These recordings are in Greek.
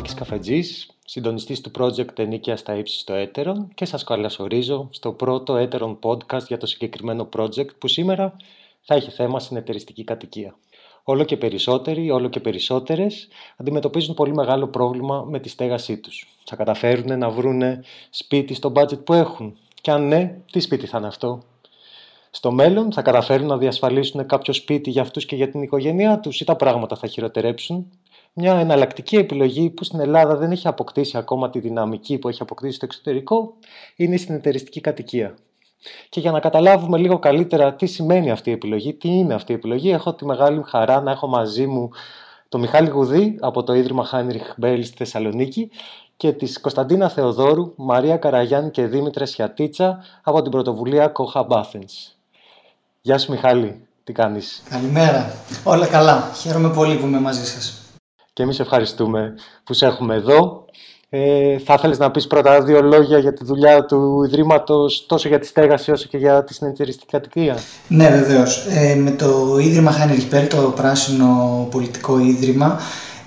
Άλκης Καφετζής, συντονιστής του project Ενίκαια στα ύψη στο Έτερον και σας καλωσορίζω στο πρώτο Έτερον podcast για το συγκεκριμένο project που σήμερα θα έχει θέμα συνεταιριστική κατοικία. Όλο και περισσότεροι, όλο και περισσότερες αντιμετωπίζουν πολύ μεγάλο πρόβλημα με τη στέγασή τους. Θα καταφέρουν να βρουν σπίτι στο budget που έχουν; Και αν ναι, τι σπίτι θα είναι αυτό; Στο μέλλον θα καταφέρουν να διασφαλίσουν κάποιο σπίτι για αυτούς και για την οικογένειά τους ή τα πράγματα θα χειροτερέψουν; Μια εναλλακτική επιλογή που στην Ελλάδα δεν έχει αποκτήσει ακόμα τη δυναμική που έχει αποκτήσει στο εξωτερικό είναι η συνεταιριστική κατοικία. Και για να καταλάβουμε λίγο καλύτερα τι σημαίνει αυτή η επιλογή, τι είναι αυτή η επιλογή, έχω τη μεγάλη χαρά να έχω μαζί μου τον Μιχάλη Γουδή από το Ίδρυμα Χάινριχ Μπέλ στη Θεσσαλονίκη και της Κωνσταντίνα Θεοδόρου, Μαρία Καραγιάννη και Δήμητρα Σιατίτσα από την πρωτοβουλία Koha Athens. Γεια σου Μιχάλη, τι κάνεις; Καλημέρα, όλα καλά. Χαίρομαι πολύ που είμαι μαζί σας και εμείς ευχαριστούμε που σε έχουμε εδώ. Ε, θα ήθελες να πεις πρώτα δύο λόγια για τη δουλειά του Ιδρύματος τόσο για τη στέγαση όσο και για τη συνεταιριστική κατοικία; Ναι βεβαίως. Ε, με το Ίδρυμα Χάνι το πράσινο πολιτικό ίδρυμα,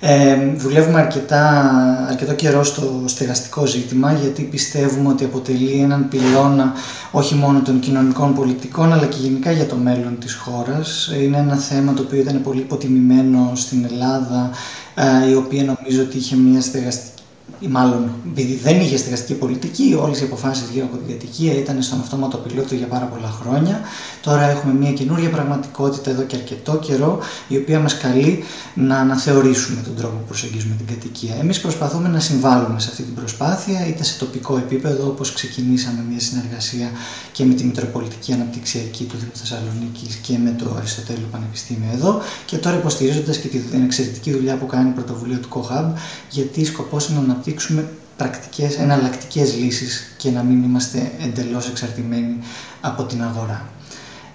ε, δουλεύουμε αρκετά, αρκετό καιρό στο στεγαστικό ζήτημα γιατί πιστεύουμε ότι αποτελεί έναν πυλώνα όχι μόνο των κοινωνικών πολιτικών αλλά και γενικά για το μέλλον της χώρας. Είναι ένα θέμα το οποίο ήταν πολύ υποτιμημένο στην Ελλάδα ε, η οποία νομίζω ότι είχε μια στεγαστική ή μάλλον επειδή δεν είχε στεγαστική πολιτική, όλες οι αποφάσεις γύρω από την κατοικία ήταν στον αυτόματο πιλότο για πάρα πολλά χρόνια. Τώρα έχουμε μια καινούργια πραγματικότητα εδώ και αρκετό καιρό, η οποία μας καλεί να αναθεωρήσουμε τον τρόπο που προσεγγίζουμε την κατοικία. Εμείς προσπαθούμε να συμβάλλουμε σε αυτή την προσπάθεια, είτε σε τοπικό επίπεδο, όπως ξεκινήσαμε μια συνεργασία και με τη Μητροπολιτική Αναπτυξιακή του Δήμου Θεσσαλονίκης και με το Αριστοτέλειο Πανεπιστήμιο εδώ, και τώρα υποστηρίζοντας και την εξαιρετική δουλειά που κάνει η πρωτοβουλία του CoHub, γιατί σκοπός είναι να αναπτύξουμε πρακτικές, εναλλακτικές λύσεις και να μην είμαστε εντελώς εξαρτημένοι από την αγορά.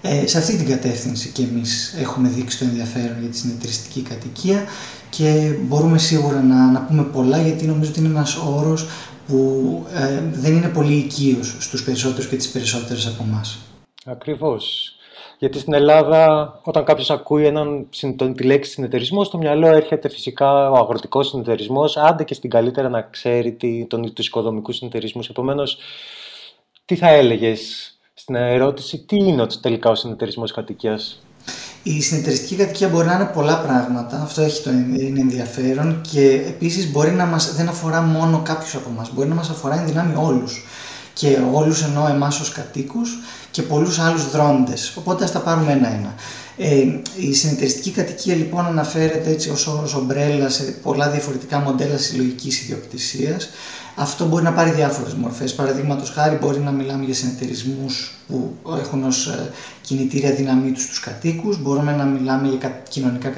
Ε, σε αυτή την κατεύθυνση και εμείς έχουμε δείξει το ενδιαφέρον για τη συνεταιριστική κατοικία και μπορούμε σίγουρα να, να πούμε πολλά γιατί νομίζω ότι είναι ένας όρος που ε, δεν είναι πολύ οικείος στους περισσότερους και τις περισσότερες από εμάς. Ακριβώς. Γιατί στην Ελλάδα, όταν κάποιος ακούει έναν, τη λέξη συνεταιρισμό, στο μυαλό έρχεται φυσικά ο αγροτικός συνεταιρισμός, άντε και στην καλύτερα να ξέρει τους οικοδομικούς συνεταιρισμούς. Επομένως, τι θα έλεγες στην ερώτηση, τι είναι τελικά ο συνεταιρισμός κατοικίας; Η συνεταιριστική κατοικία μπορεί να είναι πολλά πράγματα, αυτό έχει το είναι ενδιαφέρον και επίσης μπορεί να μας, δεν αφορά μόνο κάποιους από εμάς, μπορεί να μας αφορά εν δυνάμει όλους και όλους εννοώ εμάς ως κατοίκους και πολλούς άλλους δρόντες. Οπότε ας τα πάρουμε ένα-ένα. Ε, η συνεταιριστική κατοικία λοιπόν αναφέρεται έτσι ως όρος ομπρέλα σε πολλά διαφορετικά μοντέλα συλλογικής ιδιοκτησίας αυτό μπορεί να πάρει διάφορες μορφές. Παραδείγματος χάρη μπορεί να μιλάμε για συνεταιρισμούς που έχουν ως ε, κινητήρια δύναμή τους τους κατοίκους, μπορούμε να μιλάμε για κοινωνικά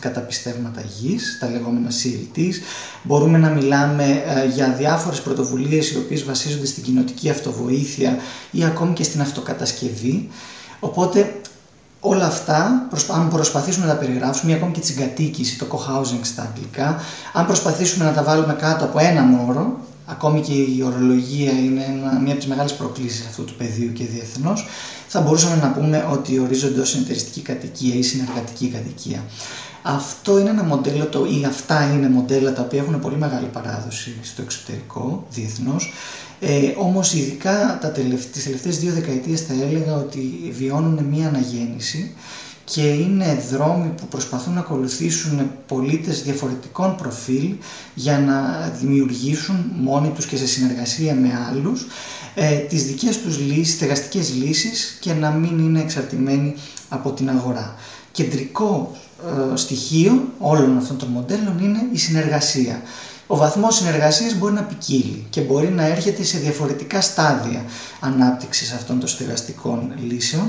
καταπιστεύματα γης, τα λεγόμενα CLTs, μπορούμε να μιλάμε ε, για διάφορες πρωτοβουλίες οι οποίες βασίζονται στην κοινωτική αυτοβοήθεια ή ακόμη και στην αυτοκατασκευή. Οπότε όλα αυτά, αν προσπαθήσουμε να τα περιγράψουμε, ή ακόμη και τη συγκατοίκηση, το co-housing στα αγγλικά, αν προσπαθήσουμε να τα βάλουμε κάτω από έναν όρο, ακόμη και η ορολογία είναι μια από τις μεγάλες προκλήσεις αυτού του πεδίου και διεθνώς, θα μπορούσαμε να πούμε ότι ορίζονται ω συνεταιριστική κατοικία ή συνεργατική κατοικία. Αυτό είναι ένα μοντέλο, το, ή αυτά είναι μοντέλα τα οποία έχουν πολύ μεγάλη παράδοση στο εξωτερικό, διεθνώς. Ε, όμως ειδικά τα τελευταίες, τις τελευταίες δύο δεκαετίες θα έλεγα ότι βιώνουν μια αναγέννηση και είναι δρόμοι που προσπαθούν να ακολουθήσουν πολίτες διαφορετικών προφίλ για να δημιουργήσουν μόνοι τους και σε συνεργασία με άλλους ε, τις δικές τους λύσεις, στεγαστικές λύσεις και να μην είναι εξαρτημένοι από την αγορά. Κεντρικό ε, στοιχείο όλων αυτών των μοντέλων είναι η συνεργασία. Ο βαθμός συνεργασίας μπορεί να ποικίλει και μπορεί να έρχεται σε διαφορετικά στάδια ανάπτυξης αυτών των στεγαστικών λύσεων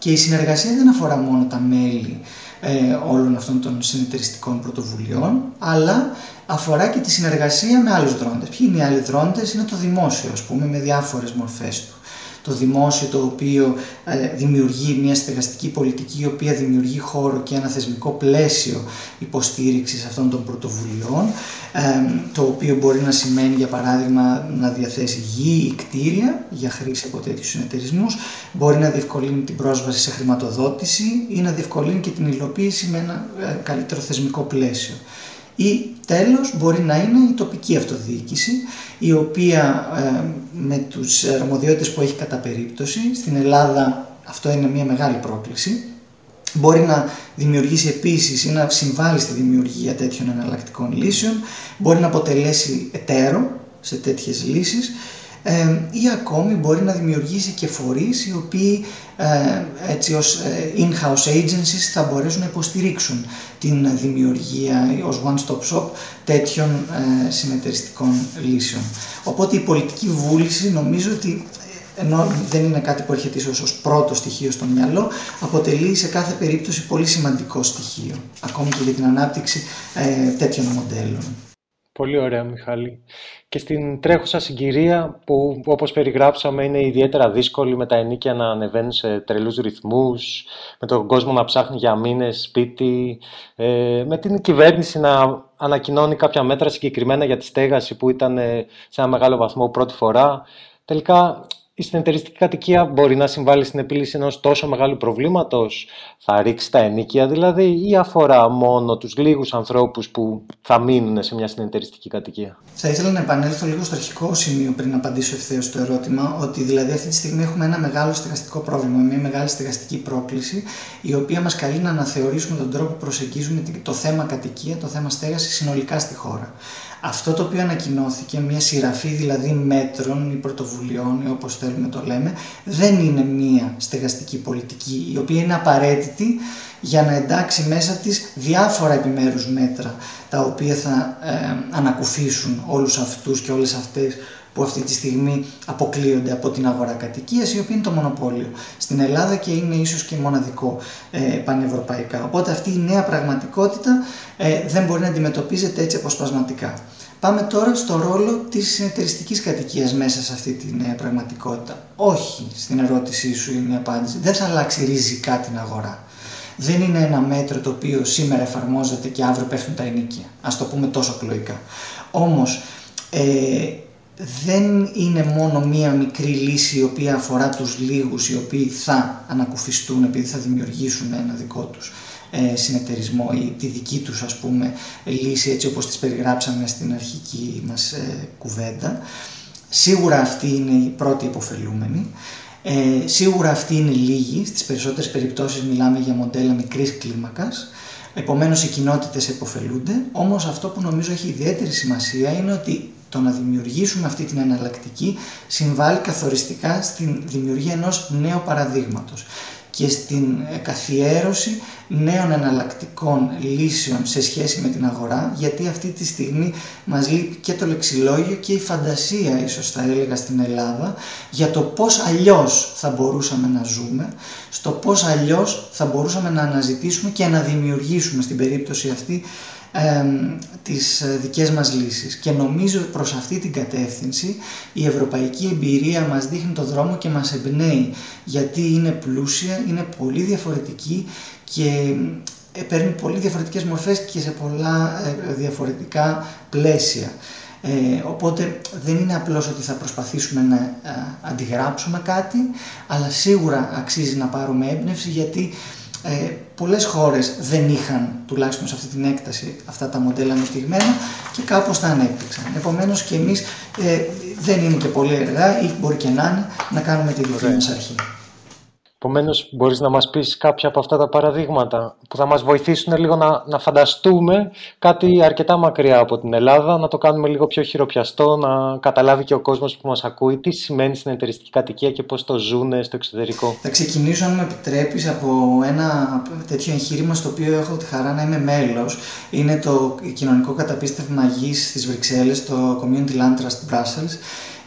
και η συνεργασία δεν αφορά μόνο τα μέλη ε, όλων αυτών των συνεταιριστικών πρωτοβουλειών, αλλά αφορά και τη συνεργασία με άλλους δρόντες. Ποιοι είναι οι άλλοι δρόντες, είναι το δημόσιο, ας πούμε, με διάφορες μορφές του το δημόσιο το οποίο ε, δημιουργεί μια στεγαστική πολιτική η οποία δημιουργεί χώρο και ένα θεσμικό πλαίσιο υποστήριξης αυτών των πρωτοβουλειών ε, το οποίο μπορεί να σημαίνει για παράδειγμα να διαθέσει γη ή κτίρια για χρήση από τέτοιους συνεταιρισμούς, μπορεί να διευκολύνει την πρόσβαση σε χρηματοδότηση ή να διευκολύνει και την υλοποίηση με ένα ε, καλύτερο θεσμικό πλαίσιο. Ή τέλος μπορεί να είναι η τοπική αυτοδιοίκηση η οποία ε, με τους αρμοδιότητες που έχει κατά περίπτωση, στην Ελλάδα αυτό είναι μια μεγάλη πρόκληση, μπορεί να δημιουργήσει επίσης ή να συμβάλλει στη δημιουργία τέτοιων εναλλακτικών λύσεων, μπορεί να αποτελέσει εταίρο σε τέτοιες λύσεις ή ακόμη μπορεί να δημιουργήσει και φορείς οι οποίοι ε, έτσι ως ε, in-house agencies θα μπορέσουν να υποστηρίξουν την δημιουργία ως one-stop shop τέτοιων ε, συνεταιριστικών λύσεων. Οπότε η πολιτική βούληση νομίζω ότι ενώ δεν είναι κάτι που έρχεται ίσως ως πρώτο στοιχείο στο μυαλό, αποτελεί σε κάθε περίπτωση πολύ σημαντικό στοιχείο, ακόμη και για την ανάπτυξη ε, τέτοιων μοντέλων. Πολύ ωραία, Μιχάλη. Και στην τρέχουσα συγκυρία που όπως περιγράψαμε είναι ιδιαίτερα δύσκολη με τα ενίκια να ανεβαίνουν σε τρελούς ρυθμούς, με τον κόσμο να ψάχνει για μήνες σπίτι, ε, με την κυβέρνηση να ανακοινώνει κάποια μέτρα συγκεκριμένα για τη στέγαση που ήταν ε, σε ένα μεγάλο βαθμό πρώτη φορά. Τελικά η συνεταιριστική κατοικία μπορεί να συμβάλλει στην επίλυση ενός τόσο μεγάλου προβλήματος, θα ρίξει τα ενίκια δηλαδή ή αφορά μόνο τους λίγους ανθρώπους που θα μείνουν σε μια συνεταιριστική κατοικία; Θα ήθελα να επανέλθω λίγο στο αρχικό σημείο πριν να απαντήσω ευθέως στο ερώτημα, ότι δηλαδή αυτή τη στιγμή έχουμε ένα μεγάλο στεγαστικό πρόβλημα, μια μεγάλη στεγαστική πρόκληση, η οποία μας καλεί να αναθεωρήσουμε τον τρόπο που προσεγγίζουμε το θέμα κατοικία, το θέμα στέγασης συνολικά στη χώρα. Αυτό το οποίο ανακοινώθηκε, μια σειραφή δηλαδή μέτρων ή πρωτοβουλειών ή όπως θέλουμε το λέμε, δεν είναι μια στεγαστική πολιτική η οποία είναι απαραίτητη για να εντάξει μέσα της διάφορα επιμέρους μέτρα τα οποία θα ε, ανακουφίσουν όλους αυτούς και όλες αυτές που αυτή τη στιγμή αποκλείονται από την αγορά κατοικίας, η οποία είναι το μονοπόλιο στην Ελλάδα και είναι ίσως και μοναδικό ε, πανευρωπαϊκά. Οπότε αυτή η νέα πραγματικότητα ε, δεν μπορεί να αντιμετωπίζεται έτσι αποσπασματικά. Πάμε τώρα στο ρόλο της συνεταιριστική κατοικίας μέσα σε αυτή τη νέα πραγματικότητα. Όχι, στην ερώτησή σου είναι η απάντηση. Δεν θα αλλάξει ριζικά την αγορά. Δεν είναι ένα μέτρο το οποίο σήμερα εφαρμόζεται και αύριο πέφτουν τα ενίκια. Ας το πούμε τόσο κλοϊκά. Όμως, ε, δεν είναι μόνο μία μικρή λύση η οποία αφορά τους λίγους οι οποίοι θα ανακουφιστούν επειδή θα δημιουργήσουν ένα δικό τους ε, συνεταιρισμό ή τη δική τους ας πούμε λύση έτσι όπως τις περιγράψαμε στην αρχική μας ε, κουβέντα. Σίγουρα αυτή είναι η πρώτη υποφελούμενη. Ε, σίγουρα αυτή είναι λίγη, στις περισσότερες περιπτώσεις μιλάμε για μοντέλα μικρής κλίμακας, επομένως οι κοινότητες υποφελούνται, όμως αυτό που νομίζω έχει ιδιαίτερη σημασία είναι ότι το να δημιουργήσουμε αυτή την εναλλακτική συμβάλλει καθοριστικά στην δημιουργία ενός νέου παραδείγματος και στην ε, καθιέρωση νέων εναλλακτικών λύσεων σε σχέση με την αγορά γιατί αυτή τη στιγμή μας λείπει και το λεξιλόγιο και η φαντασία ίσως θα έλεγα στην Ελλάδα για το πώς αλλιώς θα μπορούσαμε να ζούμε, στο πώς αλλιώς θα μπορούσαμε να αναζητήσουμε και να δημιουργήσουμε στην περίπτωση αυτή ε, τις δικές μας λύσεις και νομίζω προς αυτή την κατεύθυνση η ευρωπαϊκή εμπειρία μας δείχνει το δρόμο και μας εμπνέει γιατί είναι πλούσια, είναι πολύ διαφορετική και ε, παίρνει πολύ διαφορετικές μορφές και σε πολλά ε, διαφορετικά πλαίσια. Ε, οπότε δεν είναι απλώς ότι θα προσπαθήσουμε να ε, αντιγράψουμε κάτι, αλλά σίγουρα αξίζει να πάρουμε έμπνευση γιατί ε, πολλές χώρες δεν είχαν τουλάχιστον σε αυτή την έκταση αυτά τα μοντέλα ανεπτυγμένα και κάπως τα ανέπτυξαν. Επομένως και εμείς ε, δεν είναι και πολύ αργά ή μπορεί και να είναι να κάνουμε τη δική μας αρχή. Επομένως, μπορείς να μας πεις κάποια από αυτά τα παραδείγματα που θα μας βοηθήσουν λίγο να, να φανταστούμε κάτι αρκετά μακριά από την Ελλάδα, να το κάνουμε λίγο πιο χειροπιαστό, να καταλάβει και ο κόσμος που μας ακούει τι σημαίνει στην εταιριστική κατοικία και πώς το ζουν στο εξωτερικό. Θα ξεκινήσω, αν με επιτρέπεις, από ένα τέτοιο εγχείρημα στο οποίο έχω τη χαρά να είμαι μέλος. Είναι το κοινωνικό καταπίστευμα γης στις Βρυξέλλες, το Community Land Trust Brussels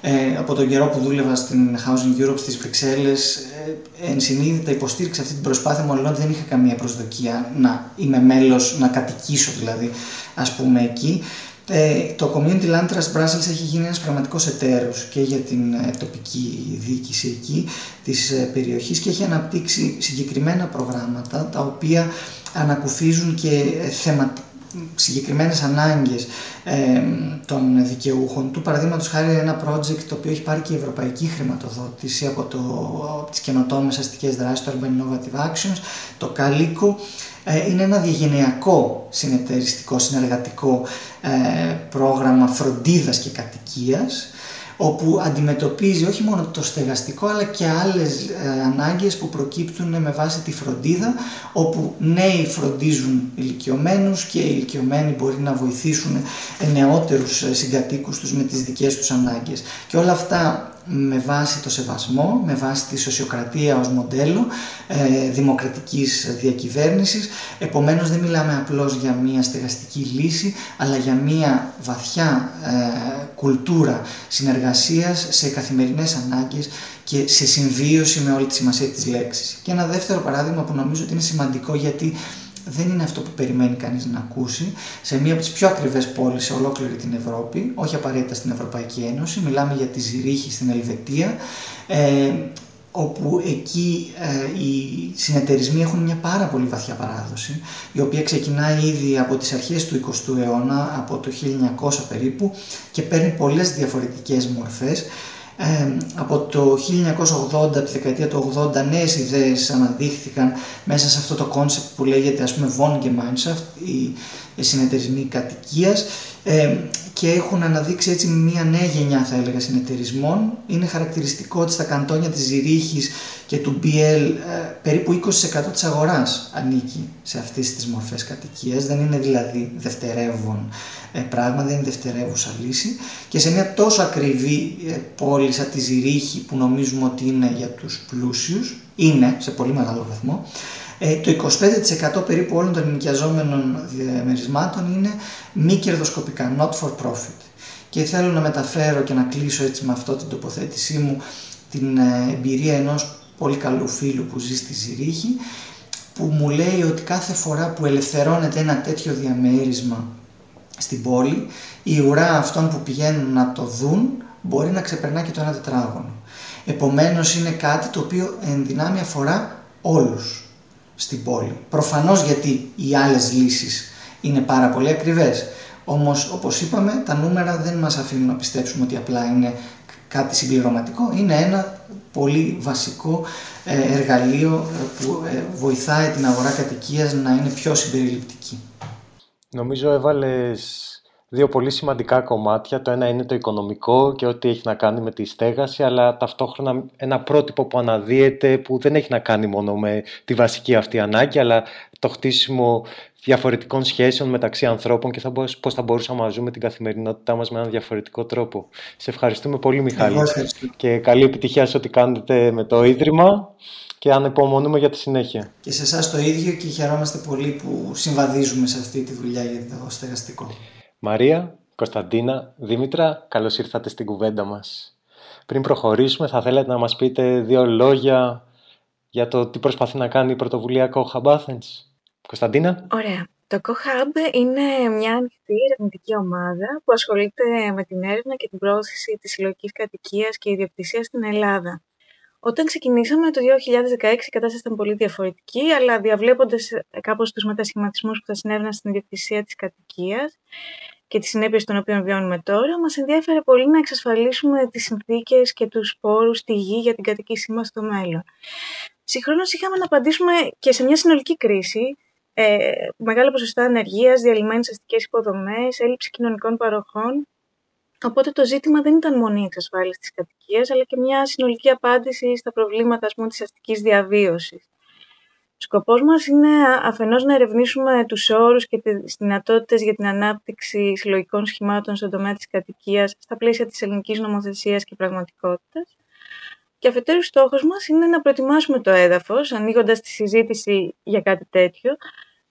ε, από τον καιρό που δούλευα στην Housing Europe στις Βρυξέλλες ε, ενσυνείδητα υποστήριξα αυτή την προσπάθεια μου δεν είχα καμία προσδοκία να είμαι μέλος, να κατοικήσω δηλαδή ας πούμε εκεί. Ε, το Community Land Trust Brussels έχει γίνει ένας πραγματικός εταίρος και για την ε, τοπική διοίκηση εκεί της ε, περιοχής και έχει αναπτύξει συγκεκριμένα προγράμματα τα οποία ανακουφίζουν και θεματικά συγκεκριμένες ανάγκες ε, των δικαιούχων του. Παραδείγματος χάρη ένα project το οποίο έχει πάρει και η ευρωπαϊκή χρηματοδότηση από, το, από τις καινοτόμες αστικές δράσεις, το Urban Innovative Actions, το Calico. Ε, είναι ένα διαγενειακό συνεταιριστικό, συνεργατικό ε, πρόγραμμα φροντίδας και κατοικίας όπου αντιμετωπίζει όχι μόνο το στεγαστικό αλλά και άλλες ε, ανάγκες που προκύπτουν με βάση τη φροντίδα όπου νέοι φροντίζουν ηλικιωμένους και οι ηλικιωμένοι μπορεί να βοηθήσουν νεότερους ε, συγκατοίκους τους με τις δικές τους ανάγκες. Και όλα αυτά με βάση το σεβασμό, με βάση τη σοσιοκρατία ως μοντέλο ε, δημοκρατικής διακυβέρνησης. Επομένως δεν μιλάμε απλώς για μια στεγαστική λύση, αλλά για μια βαθιά ε, κουλτούρα συνεργασίας σε καθημερινές ανάγκες και σε συμβίωση με όλη τη σημασία της λέξης. Και ένα δεύτερο παράδειγμα που νομίζω ότι είναι σημαντικό γιατί δεν είναι αυτό που περιμένει κανείς να ακούσει. Σε μία από τις πιο ακριβές πόλεις σε ολόκληρη την Ευρώπη, όχι απαραίτητα στην Ευρωπαϊκή Ένωση, μιλάμε για τη Ζηρίχη στην Ελβετία, ε, όπου εκεί ε, οι συνεταιρισμοί έχουν μια πάρα πολύ βαθιά παράδοση, η οποία ξεκινάει ήδη από τις αρχές του 20ου αιώνα, από το 1900 περίπου, και παίρνει πολλές διαφορετικές μορφές, από το 1980, από τη δεκαετία του 80, νέες ιδέες αναδείχθηκαν μέσα σε αυτό το concept που λέγεται ας πούμε Wohngenossenschaft, οι, οι συνεταιρισμοί κατοικίας και έχουν αναδείξει έτσι μια νέα γενιά θα έλεγα συνεταιρισμών. Είναι χαρακτηριστικό ότι στα καντόνια της Ζυρίχης και του Biel ε, περίπου 20% της αγοράς ανήκει σε αυτές τις μορφές κατοικίας. Δεν είναι δηλαδή δευτερεύον ε, πράγμα, δεν είναι δευτερεύουσα λύση. Και σε μια τόσο ακριβή ε, πόλη σαν τη Ζηρίχη που νομίζουμε ότι είναι για τους πλούσιους, είναι σε πολύ μεγάλο βαθμό, ε, το 25% περίπου όλων των ενοικιαζόμενων διαμερισμάτων είναι μη κερδοσκοπικά, not for profit. Και θέλω να μεταφέρω και να κλείσω έτσι με αυτό την τοποθέτησή μου την ε, εμπειρία ενός πολύ καλού φίλου που ζει στη Ζηρίχη που μου λέει ότι κάθε φορά που ελευθερώνεται ένα τέτοιο διαμέρισμα στην πόλη η ουρά αυτών που πηγαίνουν να το δουν μπορεί να ξεπερνά και το ένα τετράγωνο. Επομένως είναι κάτι το οποίο εν δυνάμει αφορά όλους στην πόλη. Προφανώς γιατί οι άλλες λύσεις είναι πάρα πολύ ακριβές. Όμως όπως είπαμε τα νούμερα δεν μας αφήνουν να πιστέψουμε ότι απλά είναι κάτι συμπληρωματικό. Είναι ένα πολύ βασικό ε, εργαλείο ε, που ε, βοηθάει την αγορά κατοικίας να είναι πιο συμπεριληπτική. Νομίζω έβαλες δύο πολύ σημαντικά κομμάτια. Το ένα είναι το οικονομικό και ό,τι έχει να κάνει με τη στέγαση, αλλά ταυτόχρονα ένα πρότυπο που αναδύεται που δεν έχει να κάνει μόνο με τη βασική αυτή ανάγκη, αλλά το χτίσιμο διαφορετικών σχέσεων μεταξύ ανθρώπων και θα πώς θα μπορούσαμε να ζούμε την καθημερινότητά μας με έναν διαφορετικό τρόπο. Σε ευχαριστούμε πολύ Μιχάλη και καλή επιτυχία σε ό,τι κάνετε με το Ίδρυμα και ανεπομονούμε για τη συνέχεια. Και σε εσάς το ίδιο και χαιρόμαστε πολύ που συμβαδίζουμε σε αυτή τη δουλειά για το στεγαστικό. Μαρία, Κωνσταντίνα, Δήμητρα, καλώς ήρθατε στην κουβέντα μας. Πριν προχωρήσουμε, θα θέλετε να μας πείτε δύο λόγια για το τι προσπαθεί να κάνει η πρωτοβουλία Cohab Athens. Κωνσταντίνα; Ωραία. Το CoHub είναι μια ανοιχτή ερευνητική ομάδα που ασχολείται με την έρευνα και την πρόθεση της συλλογικής κατοικίας και ιδιοκτησίας στην Ελλάδα. Όταν ξεκινήσαμε το 2016 η κατάσταση ήταν πολύ διαφορετική, αλλά διαβλέποντας κάπως τους μετασχηματισμούς που θα συνέβαιναν στην ιδιοκτησία της κατοικίας και τις συνέπειες των οποίων βιώνουμε τώρα, μας ενδιαφέρε πολύ να εξασφαλίσουμε τις συνθήκες και τους πόρους, τη γη για την κατοικήσή μας στο μέλλον. Συγχρόνως είχαμε να απαντήσουμε και σε μια συνολική κρίση, ε, μεγάλα ποσοστά ανεργίας, διαλυμένες αστικές υποδομές, έλλειψη κοινωνικών παροχών Οπότε το ζήτημα δεν ήταν μόνο η εξασφάλιση της κατοικίας, αλλά και μια συνολική απάντηση στα προβλήματα ας πούμε, της αστικής διαβίωσης. Ο σκοπός μας είναι αφενός να ερευνήσουμε τους όρους και τις δυνατότητες για την ανάπτυξη συλλογικών σχημάτων στον τομέα της κατοικίας στα πλαίσια της ελληνικής νομοθεσίας και πραγματικότητας. Και αφετέρου στόχος μας είναι να προετοιμάσουμε το έδαφος, ανοίγοντας τη συζήτηση για κάτι τέτοιο,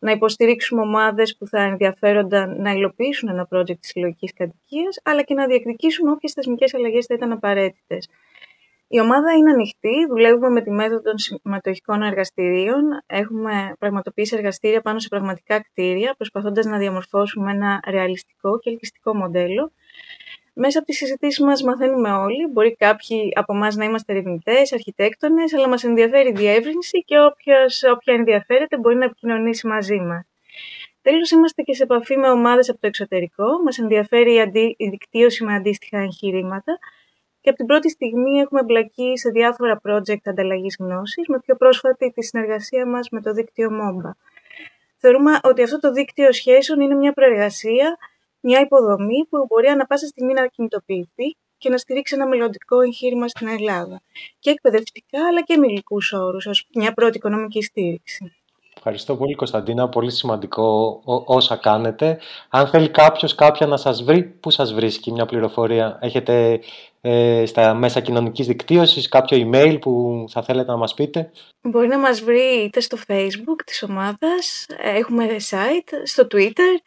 να υποστηρίξουμε ομάδες που θα ενδιαφέρονταν να υλοποιήσουν ένα project της συλλογικής κατοικίας, αλλά και να διεκδικήσουμε όποιες θεσμικές αλλαγές θα ήταν απαραίτητες. Η ομάδα είναι ανοιχτή, δουλεύουμε με τη μέθοδο των συμμετοχικών εργαστηρίων. Έχουμε πραγματοποιήσει εργαστήρια πάνω σε πραγματικά κτίρια, προσπαθώντας να διαμορφώσουμε ένα ρεαλιστικό και ελκυστικό μοντέλο μέσα από τις συζητήσεις μας μαθαίνουμε όλοι. Μπορεί κάποιοι από εμάς να είμαστε ερευνητές, αρχιτέκτονες, αλλά μας ενδιαφέρει η διεύρυνση και όποιος, όποια ενδιαφέρεται μπορεί να επικοινωνήσει μαζί μας. Τέλος, είμαστε και σε επαφή με ομάδες από το εξωτερικό. Μας ενδιαφέρει η, αντι... η δικτύωση με αντίστοιχα εγχειρήματα και από την πρώτη στιγμή έχουμε εμπλακεί σε διάφορα project ανταλλαγής γνώσης, με πιο πρόσφατη τη συνεργασία μας με το δίκτυο MOBA. Θεωρούμε ότι αυτό το δίκτυο σχέσεων είναι μια προεργασία, μια υποδομή που μπορεί ανα πάσα στιγμή να κινητοποιηθεί και να στηρίξει ένα μελλοντικό εγχείρημα στην Ελλάδα. Και εκπαιδευτικά, αλλά και με υλικού όρους, ως μια πρώτη οικονομική στήριξη. Ευχαριστώ πολύ Κωνσταντίνα, πολύ σημαντικό όσα κάνετε. Αν θέλει κάποιος κάποια να σας βρει, πού σας βρίσκει μια πληροφορία; Έχετε ε, στα μέσα κοινωνικής δικτύωσης κάποιο email που θα θέλετε να μας πείτε; Μπορεί να μας βρει είτε στο facebook της ομάδας, έχουμε site, στο twitter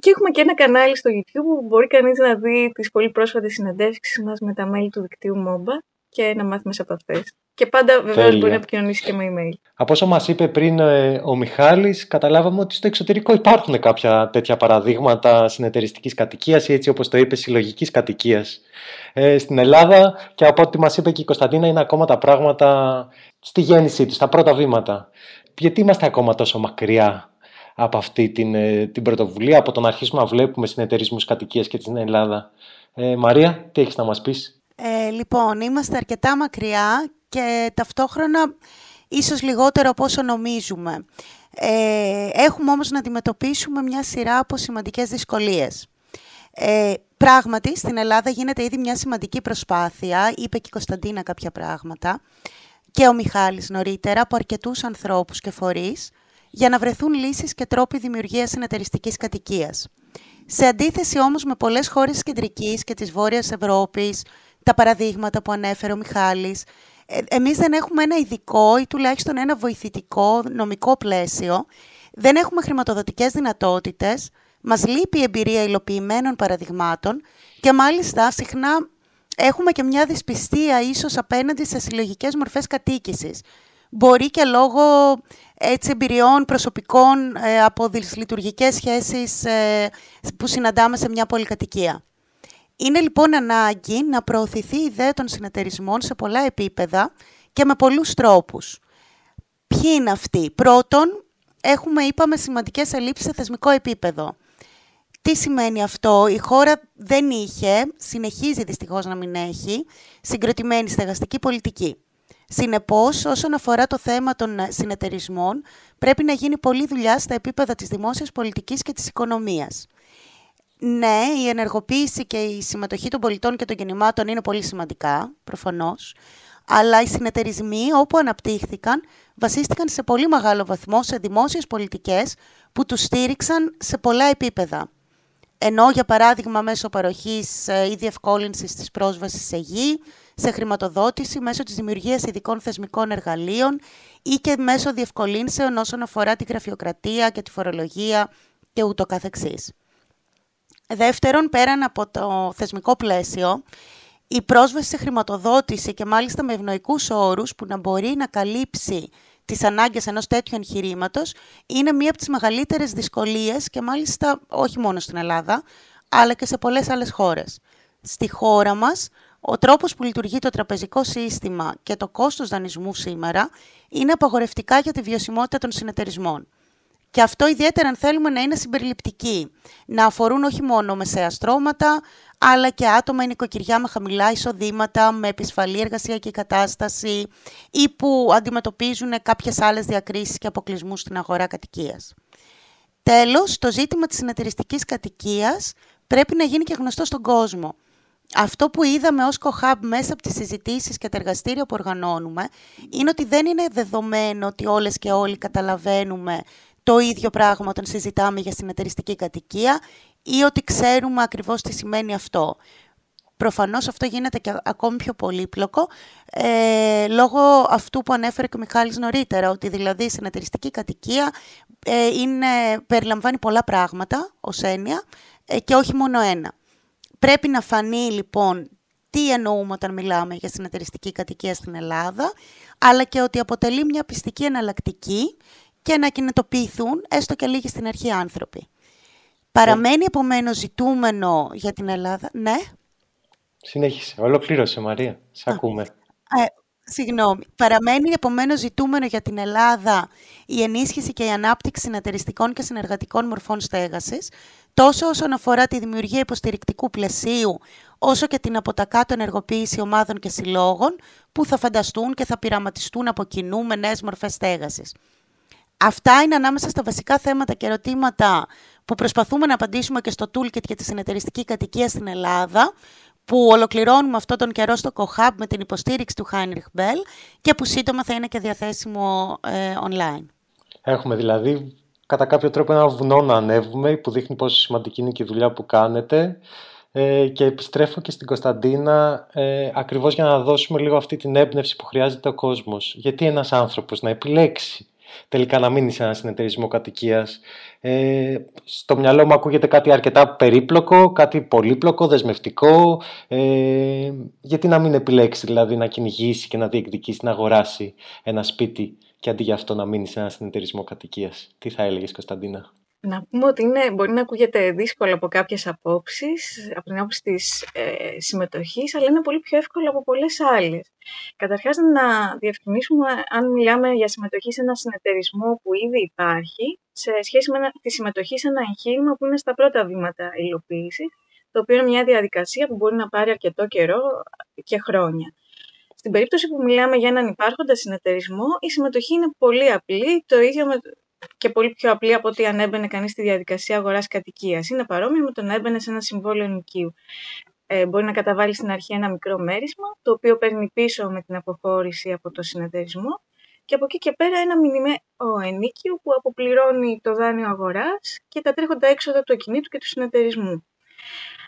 και έχουμε και ένα κανάλι στο YouTube που μπορεί κανείς να δει τις πολύ πρόσφατες συναντεύξεις μας με τα μέλη του δικτύου MOBA και να μάθει μέσα από αυτές. Και πάντα βεβαίως μπορεί να επικοινωνήσει και με email. Από όσο μας είπε πριν ε, ο Μιχάλης, καταλάβαμε ότι στο εξωτερικό υπάρχουν κάποια τέτοια παραδείγματα συνεταιριστικής κατοικίας ή έτσι όπως το είπε, συλλογικής κατοικίας. Ε, στην Ελλάδα και από ό,τι μας είπε και η Κωνσταντίνα, είναι ακόμα τα πράγματα στη γέννησή τους, στα πρώτα βήματα. Γιατί είμαστε ακόμα τόσο μακριά από αυτή την, ε, την πρωτοβουλία, από το να αρχίσουμε να βλέπουμε συνεταιρισμούς κατοικίας και στην Ελλάδα. Ε, Μαρία, τι έχεις να μας πεις; Ε, λοιπόν, είμαστε αρκετά μακριά και ταυτόχρονα ίσως λιγότερο από όσο νομίζουμε. Ε, έχουμε όμως να αντιμετωπίσουμε μια σειρά από σημαντικές δυσκολίες. Ε, πράγματι, στην Ελλάδα γίνεται ήδη μια σημαντική προσπάθεια, είπε και η Κωνσταντίνα κάποια πράγματα, και ο Μιχάλης νωρίτερα, από αρκετούς ανθρώπους και φορείς, για να βρεθούν λύσεις και τρόποι δημιουργίας συνεταιριστικής κατοικίας. Σε αντίθεση όμως με πολλές χώρες της Κεντρικής και της Βόρειας Ευρώπης, τα παραδείγματα που ανέφερε ο Μιχάλης, ε, εμείς δεν έχουμε ένα ειδικό ή τουλάχιστον ένα βοηθητικό νομικό πλαίσιο, δεν έχουμε χρηματοδοτικές δυνατότητες, μας λείπει η εμπειρία υλοποιημένων παραδειγμάτων και μάλιστα συχνά έχουμε και μια δυσπιστία ίσως απέναντι σε συλλογικές μορφές κατοίκησης. Μπορεί και λόγω έτσι, εμπειριών προσωπικών ε, από δυσλειτουργικές σχέσεις ε, που συναντάμε σε μια πολυκατοικία. Είναι λοιπόν ανάγκη να προωθηθεί η ιδέα των συνεταιρισμών σε πολλά επίπεδα και με πολλούς τρόπους. Ποιοι είναι αυτοί; Πρώτον, έχουμε, είπαμε, σημαντικές ελλείψεις σε θεσμικό επίπεδο. Τι σημαίνει αυτό; Η χώρα δεν είχε, συνεχίζει δυστυχώς να μην έχει, συγκροτημένη στεγαστική πολιτική. Συνεπώς, όσον αφορά το θέμα των συνεταιρισμών, πρέπει να γίνει πολλή δουλειά στα επίπεδα της δημόσιας πολιτικής και της οικονομίας. Ναι, η ενεργοποίηση και η συμμετοχή των πολιτών και των κινημάτων είναι πολύ σημαντικά, προφανώς, αλλά οι συνεταιρισμοί όπου αναπτύχθηκαν βασίστηκαν σε πολύ μεγάλο βαθμό σε δημόσιες πολιτικές που τους στήριξαν σε πολλά επίπεδα. Ενώ, για παράδειγμα, μέσω παροχής ε, ή διευκόλυνσης της πρόσβασης σε γη, σε χρηματοδότηση, μέσω της δημιουργίας ειδικών θεσμικών εργαλείων ή και μέσω διευκολύνσεων όσον αφορά τη γραφειοκρατία και τη φορολογία και ούτω καθεξής. Δεύτερον, πέραν από το θεσμικό πλαίσιο, η πρόσβαση σε χρηματοδότηση και μάλιστα με ευνοϊκούς όρους που να μπορεί να καλύψει τις ανάγκες ενός τέτοιου εγχειρήματος είναι μία από τις μεγαλύτερες δυσκολίες και μάλιστα όχι μόνο στην Ελλάδα, αλλά και σε πολλές άλλες χώρες. Στη χώρα μας, ο τρόπος που λειτουργεί το τραπεζικό σύστημα και το κόστος δανεισμού σήμερα είναι απαγορευτικά για τη βιωσιμότητα των συνεταιρισμών. Και αυτό ιδιαίτερα αν θέλουμε να είναι συμπεριληπτικοί, να αφορούν όχι μόνο μεσαία στρώματα, αλλά και άτομα νοικοκυριά με χαμηλά εισοδήματα, με επισφαλή εργασιακή κατάσταση ή που αντιμετωπίζουν κάποιες άλλες διακρίσεις και αποκλεισμούς στην αγορά κατοικίας. Τέλος, το ζήτημα της συνεταιριστικής κατοικίας πρέπει να γίνει και γνωστό στον κόσμο. Αυτό που είδαμε ως κοχάμπ μέσα από τις συζητήσεις και τα εργαστήρια που οργανώνουμε είναι ότι δεν είναι δεδομένο ότι όλες και όλοι καταλαβαίνουμε το ίδιο πράγμα όταν συζητάμε για συνεταιριστική κατοικία ή ότι ξέρουμε ακριβώς τι σημαίνει αυτό. Προφανώς αυτό γίνεται και ακόμη πιο πολύπλοκο, ε, λόγω αυτού που ανέφερε και ο Μιχάλης νωρίτερα, ότι δηλαδή η συνεταιριστική κατοικία ε, είναι, περιλαμβάνει πολλά πράγματα ως έννοια ε, και όχι μόνο ένα. Πρέπει να φανεί λοιπόν τι εννοούμε όταν μιλάμε για συνεταιριστική κατοικία στην Ελλάδα, αλλά και ότι αποτελεί μια πιστική εναλλακτική και να κινητοποιηθούν έστω και λίγοι στην αρχή άνθρωποι. Παραμένει επομένως ζητούμενο για την Ελλάδα. Ναι. Συνέχισε. Ολοκλήρωσε Μαρία. Σε ακούμε. Ε, Συγγνώμη. Παραμένει επομένως ζητούμενο για την Ελλάδα η ενίσχυση και η ανάπτυξη συνεταιριστικών και συνεργατικών μορφών στέγασης, τόσο όσον αφορά τη δημιουργία υποστηρικτικού πλαισίου, όσο και την από τα κάτω ενεργοποίηση ομάδων και συλλόγων που θα φανταστούν και θα πειραματιστούν από κοινού με νέες μορφές στέγασης. Αυτά είναι ανάμεσα στα βασικά θέματα και ερωτήματα που προσπαθούμε να απαντήσουμε και στο toolkit για τη συνεταιριστική κατοικία στην Ελλάδα, που ολοκληρώνουμε αυτόν τον καιρό στο CoHub με την υποστήριξη του Heinrich Bell και που σύντομα θα είναι και διαθέσιμο ε, online. Έχουμε δηλαδή κατά κάποιο τρόπο ένα βουνό να ανέβουμε που δείχνει πόσο σημαντική είναι και η δουλειά που κάνετε ε, και επιστρέφω και στην Κωνσταντίνα ε, ακριβώς για να δώσουμε λίγο αυτή την έμπνευση που χρειάζεται ο κόσμος. Γιατί ένας άνθρωπος να επιλέξει τελικά να μείνει σε ένα συνεταιρισμό κατοικίας. Ε, στο μυαλό μου ακούγεται κάτι αρκετά περίπλοκο, κάτι πολύπλοκο, δεσμευτικό. Ε, γιατί να μην επιλέξει δηλαδή να κυνηγήσει και να διεκδικήσει, να αγοράσει ένα σπίτι και αντί για αυτό να μείνει σε ένα συνεταιρισμό κατοικίας. Τι θα έλεγες, Κωνσταντίνα; Να πούμε ότι είναι, μπορεί να ακούγεται δύσκολο από κάποιες απόψεις, από την άποψη της ε, συμμετοχής, αλλά είναι πολύ πιο εύκολο από πολλές άλλες. Καταρχάς, να διευκρινίσουμε αν μιλάμε για συμμετοχή σε ένα συνεταιρισμό που ήδη υπάρχει, σε σχέση με τη συμμετοχή σε ένα εγχείρημα που είναι στα πρώτα βήματα υλοποίηση, το οποίο είναι μια διαδικασία που μπορεί να πάρει αρκετό καιρό και χρόνια. Στην περίπτωση που μιλάμε για έναν υπάρχοντα συνεταιρισμό, η συμμετοχή είναι πολύ απλή, το ίδιο με, και πολύ πιο απλή από ότι αν έμπαινε κανείς στη διαδικασία αγοράς κατοικίας. Είναι παρόμοιο με το να έμπαινες σε ένα συμβόλαιο νοικίου. Ε, μπορεί να καταβάλεις στην αρχή ένα μικρό μέρισμα, το οποίο παίρνει πίσω με την αποχώρηση από το συνεταιρισμό και από εκεί και πέρα ένα μηνυμένο ενίκιο που αποπληρώνει το δάνειο αγοράς και τα τρέχοντα έξοδα του ακινήτου και του συνεταιρισμού.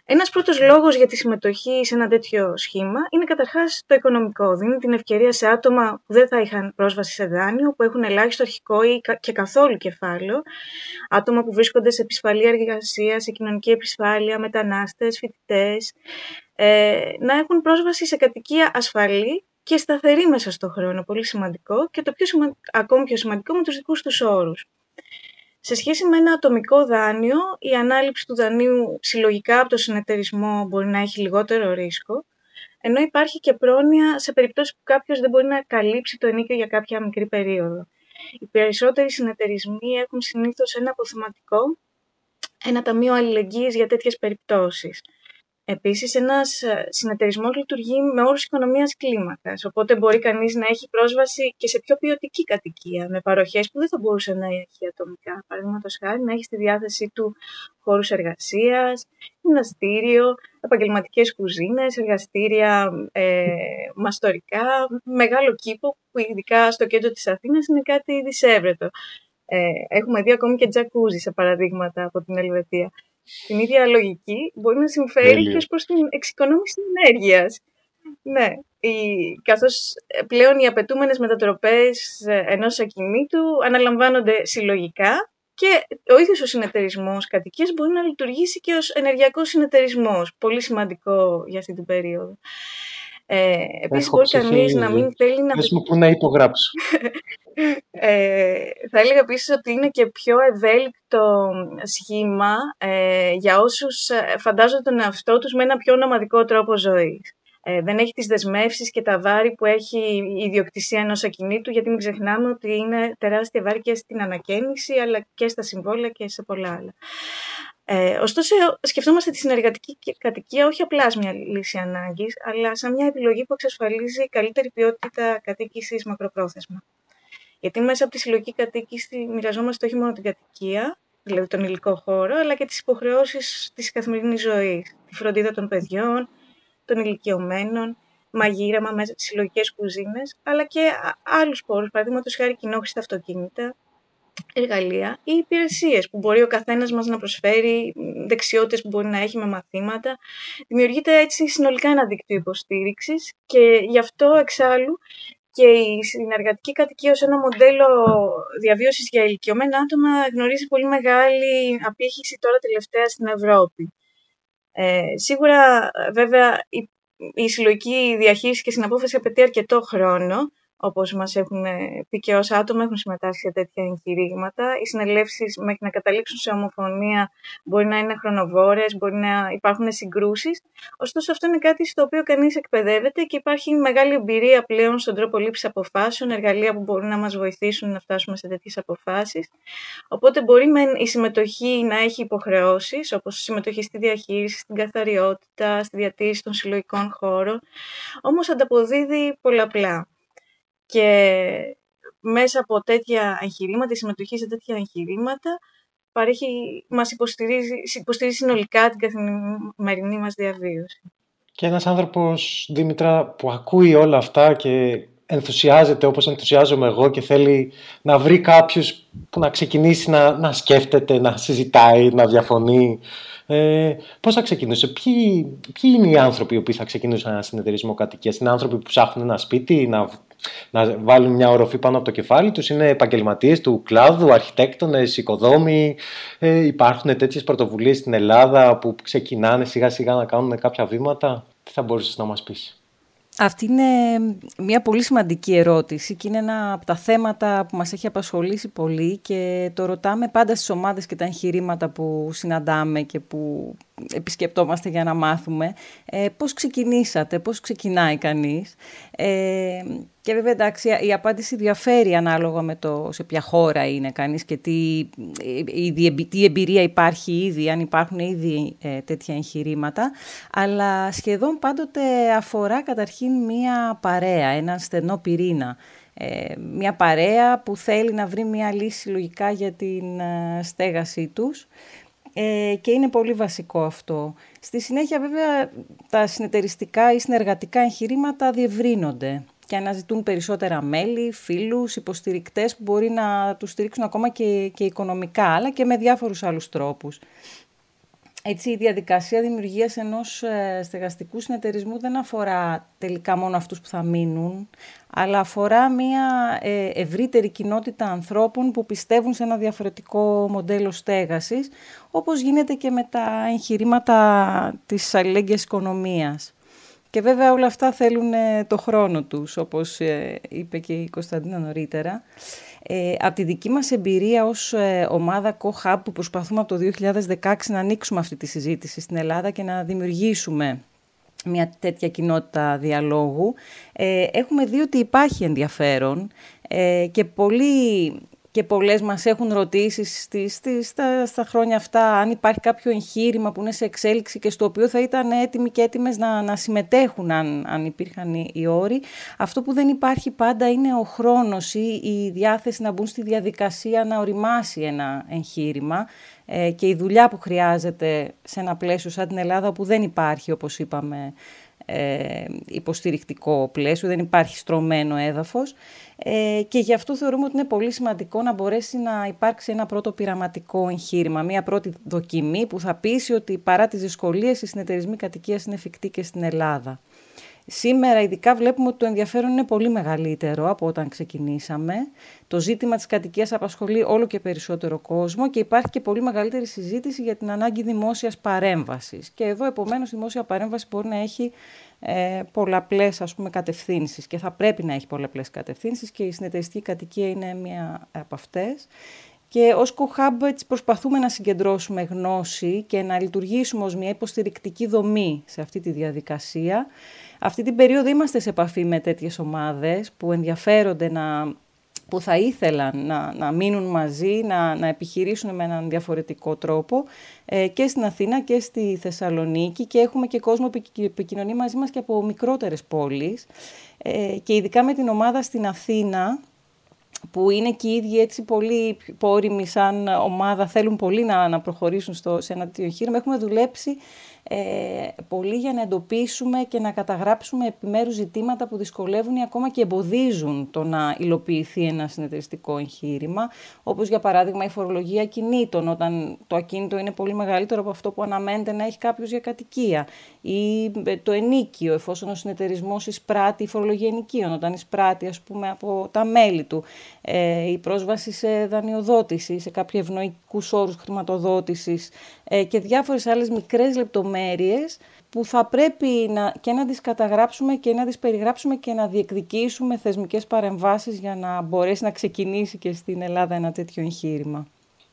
Ένας πρώτος λόγος για τη συμμετοχή σε ένα τέτοιο σχήμα είναι καταρχάς το οικονομικό. Δίνει την ευκαιρία σε άτομα που δεν θα είχαν πρόσβαση σε δάνειο, που έχουν ελάχιστο αρχικό ή και καθόλου κεφάλαιο, άτομα που βρίσκονται σε επισφαλή εργασία, σε κοινωνική επισφάλεια, μετανάστες, φοιτητές, ε, να έχουν πρόσβαση σε κατοικία ασφαλή και σταθερή μέσα στον χρόνο. Πολύ σημαντικό και το πιο ακόμη πιο σημαντικό με τους δικούς τους όρους. Σε σχέση με ένα ατομικό δάνειο, η ανάληψη του δανείου συλλογικά από το συνεταιρισμό μπορεί να έχει λιγότερο ρίσκο, ενώ υπάρχει και πρόνοια σε περιπτώσεις που κάποιος δεν μπορεί να καλύψει το ενίκιο για κάποια μικρή περίοδο. Οι περισσότεροι συνεταιρισμοί έχουν συνήθως ένα αποθεματικό, ένα ταμείο αλληλεγγύης για τέτοιες περιπτώσεις. Επίσης, ένας ε, συνεταιρισμός λειτουργεί με όρους οικονομίας κλίμακας, οπότε μπορεί κανείς να έχει πρόσβαση και σε πιο ποιοτική κατοικία, με παροχές που δεν θα μπορούσε να έχει ατομικά. Παραδείγματος χάρη, να έχει στη διάθεσή του χώρους εργασίας, γυμναστήριο, επαγγελματικές κουζίνες, εργαστήρια ε, μαστορικά, μεγάλο κήπο που ειδικά στο κέντρο της Αθήνας είναι κάτι δυσέβρετο. Ε, έχουμε δει ακόμη και τζακούζι σε παραδείγματα από την Ελβετία την ίδια λογική μπορεί να συμφέρει και ως προς την εξοικονόμηση ενέργειας. Ναι, η, καθώς ε, πλέον οι απαιτούμενες μετατροπές ε, ενός ακινήτου αναλαμβάνονται συλλογικά και ο ίδιος ο συνεταιρισμός κατοικίας μπορεί να λειτουργήσει και ως ενεργειακός συνεταιρισμός, πολύ σημαντικό για αυτή την περίοδο. Ε, Επίσης, μπορείς κανεί να μην θέλει να. Πες μου πού να υπογράψω. ε, θα έλεγα επίσης ότι είναι και πιο ευέλικτο σχήμα ε, για όσους ε, φαντάζονται τον εαυτό τους με ένα πιο ομαδικό τρόπο ζωής. Ε, δεν έχει τις δεσμεύσεις και τα βάρη που έχει η ιδιοκτησία ενός ακινήτου, γιατί μην ξεχνάμε ότι είναι τεράστια βάρη και στην ανακαίνιση, αλλά και στα συμβόλαια και σε πολλά άλλα. Ε, ωστόσο, σκεφτόμαστε τη συνεργατική κατοικία όχι απλά ως μια λύση ανάγκης, αλλά σαν μια επιλογή που εξασφαλίζει καλύτερη ποιότητα κατοίκησης μακροπρόθεσμα. Γιατί μέσα από τη συλλογική κατοίκηση μοιραζόμαστε όχι μόνο την κατοικία, δηλαδή τον υλικό χώρο, αλλά και τις υποχρεώσεις της καθημερινής ζωής. Τη φροντίδα των παιδιών, των ηλικιωμένων, μαγείρεμα μέσα από τι συλλογικές κουζίνες, αλλά και άλλους πόρους, παραδείγματος χάρη κοινόχρηστα αυτοκίνητα, εργαλεία ή υπηρεσίες που μπορεί ο καθένας μας να προσφέρει, δεξιότητες που μπορεί να έχει με μαθήματα. Δημιουργείται έτσι συνολικά ένα δίκτυο υποστήριξης και γι' αυτό εξάλλου και η συνεργατική κατοικία ως ένα μοντέλο διαβίωσης για ηλικιωμένα άτομα γνωρίζει πολύ μεγάλη απήχηση τώρα τελευταία στην Ευρώπη. Ε, σίγουρα, βέβαια, η, η συλλογική διαχείριση και συναπόφαση απαιτεί αρκετό χρόνο, όπως μας έχουν πει και ως άτομα έχουν συμμετάσχει σε τέτοια εγχειρήματα. Οι συνελεύσεις μέχρι να καταλήξουν σε ομοφωνία μπορεί να είναι χρονοβόρες, μπορεί να υπάρχουν συγκρούσεις. Ωστόσο αυτό είναι κάτι στο οποίο κανείς εκπαιδεύεται και υπάρχει μεγάλη εμπειρία πλέον στον τρόπο λήψης αποφάσεων, εργαλεία που μπορούν να μας βοηθήσουν να φτάσουμε σε τέτοιες αποφάσεις. Οπότε μπορεί η συμμετοχή να έχει υποχρεώσεις, όπως η συμμετοχή στη διαχείριση, στην καθαριότητα, στη διατήρηση των συλλογικών χώρων, όμως ανταποδίδει πολλαπλά. Και μέσα από τέτοια εγχειρήματα, η συμμετοχή σε τέτοια εγχειρήματα, παρέχει, μας υποστηρίζει, υποστηρίζει συνολικά την καθημερινή μας διαβίωση. Και ένας άνθρωπος, Δήμητρα, που ακούει όλα αυτά και ενθουσιάζεται όπως ενθουσιάζομαι εγώ και θέλει να βρει κάποιους που να ξεκινήσει να, να σκέφτεται, να συζητάει, να διαφωνεί. Ε, πώς θα ξεκινούσε, ποιοι, ποιοι είναι οι άνθρωποι που θα ξεκινούσαν ένα συνεταιρισμό κατοικίας, είναι άνθρωποι που ψάχνουν ένα σπίτι, να να βάλουν μια οροφή πάνω από το κεφάλι τους; Είναι επαγγελματίες του κλάδου, αρχιτέκτονες, οικοδόμοι; Ε, υπάρχουν τέτοιες πρωτοβουλίες στην Ελλάδα που ξεκινάνε σιγά σιγά να κάνουν κάποια βήματα; Τι θα μπορούσες να μας πεις; Αυτή είναι μια πολύ σημαντική ερώτηση και είναι ένα από τα θέματα που μας έχει απασχολήσει πολύ και το ρωτάμε πάντα στις ομάδες και τα εγχειρήματα που συναντάμε και που επισκεπτόμαστε για να μάθουμε. Ε, πώς ξεκινήσατε, πώς ξεκινάει κανείς. Ε, και βέβαια εντάξει η απάντηση διαφέρει ανάλογα με το σε ποια χώρα είναι κανείς και τι, τι εμπειρία υπάρχει ήδη, αν υπάρχουν ήδη ε, τέτοια εγχειρήματα. Αλλά σχεδόν πάντοτε αφορά καταρχήν μία παρέα, ένα στενό πυρήνα. Ε, μια παρέα που θέλει να βρει μια λύση λογικά για την ε, στέγασή τους ε, και είναι πολύ βασικό αυτό. Στη συνέχεια βέβαια τα συνεταιριστικά ή συνεργατικά εγχειρήματα διευρύνονται και αναζητούν περισσότερα μέλη, φίλους, υποστηρικτές που μπορεί να τους στηρίξουν ακόμα και, και οικονομικά, αλλά και με διάφορους άλλους τρόπους. Έτσι, η διαδικασία δημιουργίας ενός ε, στεγαστικού συνεταιρισμού δεν αφορά τελικά μόνο αυτούς που θα μείνουν, αλλά αφορά μια ε, ευρύτερη κοινότητα ανθρώπων που πιστεύουν σε ένα διαφορετικό μοντέλο στέγασης, όπως γίνεται και με τα εγχειρήματα της αλληλέγγυας οικονομίας. Και βέβαια όλα αυτά θέλουν ε, το χρόνο τους, όπως είπε και η Κωνσταντίνα νωρίτερα. Ε, από τη δική μας εμπειρία ως ε, ομάδα CoHub που προσπαθούμε από το 2016 να ανοίξουμε αυτή τη συζήτηση στην Ελλάδα και να δημιουργήσουμε μια τέτοια κοινότητα διαλόγου, ε, έχουμε δει ότι υπάρχει ενδιαφέρον ε, και πολλοί και πολλές μας έχουν ρωτήσει στις, στις, στα, στα χρόνια αυτά αν υπάρχει κάποιο εγχείρημα που είναι σε εξέλιξη και στο οποίο θα ήταν έτοιμοι και έτοιμες να, να συμμετέχουν αν, αν υπήρχαν οι, οι όροι. Αυτό που δεν υπάρχει πάντα είναι ο χρόνος ή η διάθεση να μπουν στη διαδικασία να οριμάσει ένα εγχείρημα ε, και η δουλειά που χρειάζεται σε ένα πλαίσιο σαν την Ελλάδα που δεν υπάρχει όπως είπαμε ε, υποστηρικτικό πλαίσιο, δεν υπάρχει στρωμένο έδαφος ε, και γι' αυτό θεωρούμε ότι είναι πολύ σημαντικό να μπορέσει να υπάρξει ένα πρώτο πειραματικό εγχείρημα, μια πρώτη δοκιμή που θα πείσει ότι παρά τις δυσκολίες οι συνεταιρισμοί κατοικίας είναι εφικτοί και στην Ελλάδα. Σήμερα ειδικά βλέπουμε ότι το ενδιαφέρον είναι πολύ μεγαλύτερο από όταν ξεκινήσαμε. Το ζήτημα της κατοικίας απασχολεί όλο και περισσότερο κόσμο και υπάρχει και πολύ μεγαλύτερη συζήτηση για την ανάγκη δημόσιας παρέμβασης. Και εδώ επομένως η δημόσια παρέμβαση μπορεί να έχει ε, πολλαπλές ας πούμε, κατευθύνσεις και θα πρέπει να έχει πολλαπλές κατευθύνσεις και η συνεταιριστική κατοικία είναι μία από αυτές. Και ως CoHub προσπαθούμε να συγκεντρώσουμε γνώση και να λειτουργήσουμε ως μια υποστηρικτική δομή σε αυτή τη διαδικασία. Αυτή την περίοδο είμαστε σε επαφή με τέτοιες ομάδες που ενδιαφέρονται να που θα ήθελαν να, να μείνουν μαζί, να, να επιχειρήσουν με έναν διαφορετικό τρόπο ε, και στην Αθήνα και στη Θεσσαλονίκη και έχουμε και κόσμο που επικοινωνεί μαζί μας και από μικρότερες πόλεις ε, και ειδικά με την ομάδα στην Αθήνα που είναι και οι ίδιοι έτσι πολύ πόριμοι σαν ομάδα, θέλουν πολύ να, να προχωρήσουν στο, σε ένα τέτοιο εγχείρημα. Έχουμε δουλέψει ε, πολύ για να εντοπίσουμε και να καταγράψουμε επιμέρους ζητήματα που δυσκολεύουν ή ακόμα και εμποδίζουν το να υλοποιηθεί ένα συνεταιριστικό εγχείρημα, όπως για παράδειγμα η φορολογία ακινήτων, όταν το ακίνητο είναι πολύ μεγαλύτερο από αυτό που αναμένεται να έχει κάποιος για κατοικία, ή ε, το ενίκιο, εφόσον ο συνεταιρισμός εισπράττει η φορολογία ενοικίων, όταν εισπράττει ας πούμε από τα μέλη του, ε, η πρόσβαση σε δανειοδότηση, σε κάποιου ευνοϊκούς όρους χρηματοδότησης ε, και διάφορες άλλες μικρές λεπτομέρειες που θα πρέπει να, και να τις καταγράψουμε και να τις περιγράψουμε και να διεκδικήσουμε θεσμικές παρεμβάσεις για να μπορέσει να ξεκινήσει και στην Ελλάδα ένα τέτοιο εγχείρημα.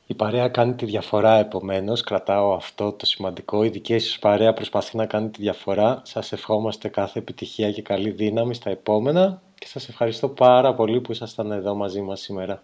Η παρέα κάνει τη διαφορά, επομένως, κρατάω αυτό το σημαντικό. Η δική σας παρέα προσπαθεί να κάνει τη διαφορά. Σας ευχόμαστε κάθε επιτυχία και καλή δύναμη στα επόμενα και σας ευχαριστώ πάρα πολύ που ήσασταν εδώ μαζί μας σήμερα.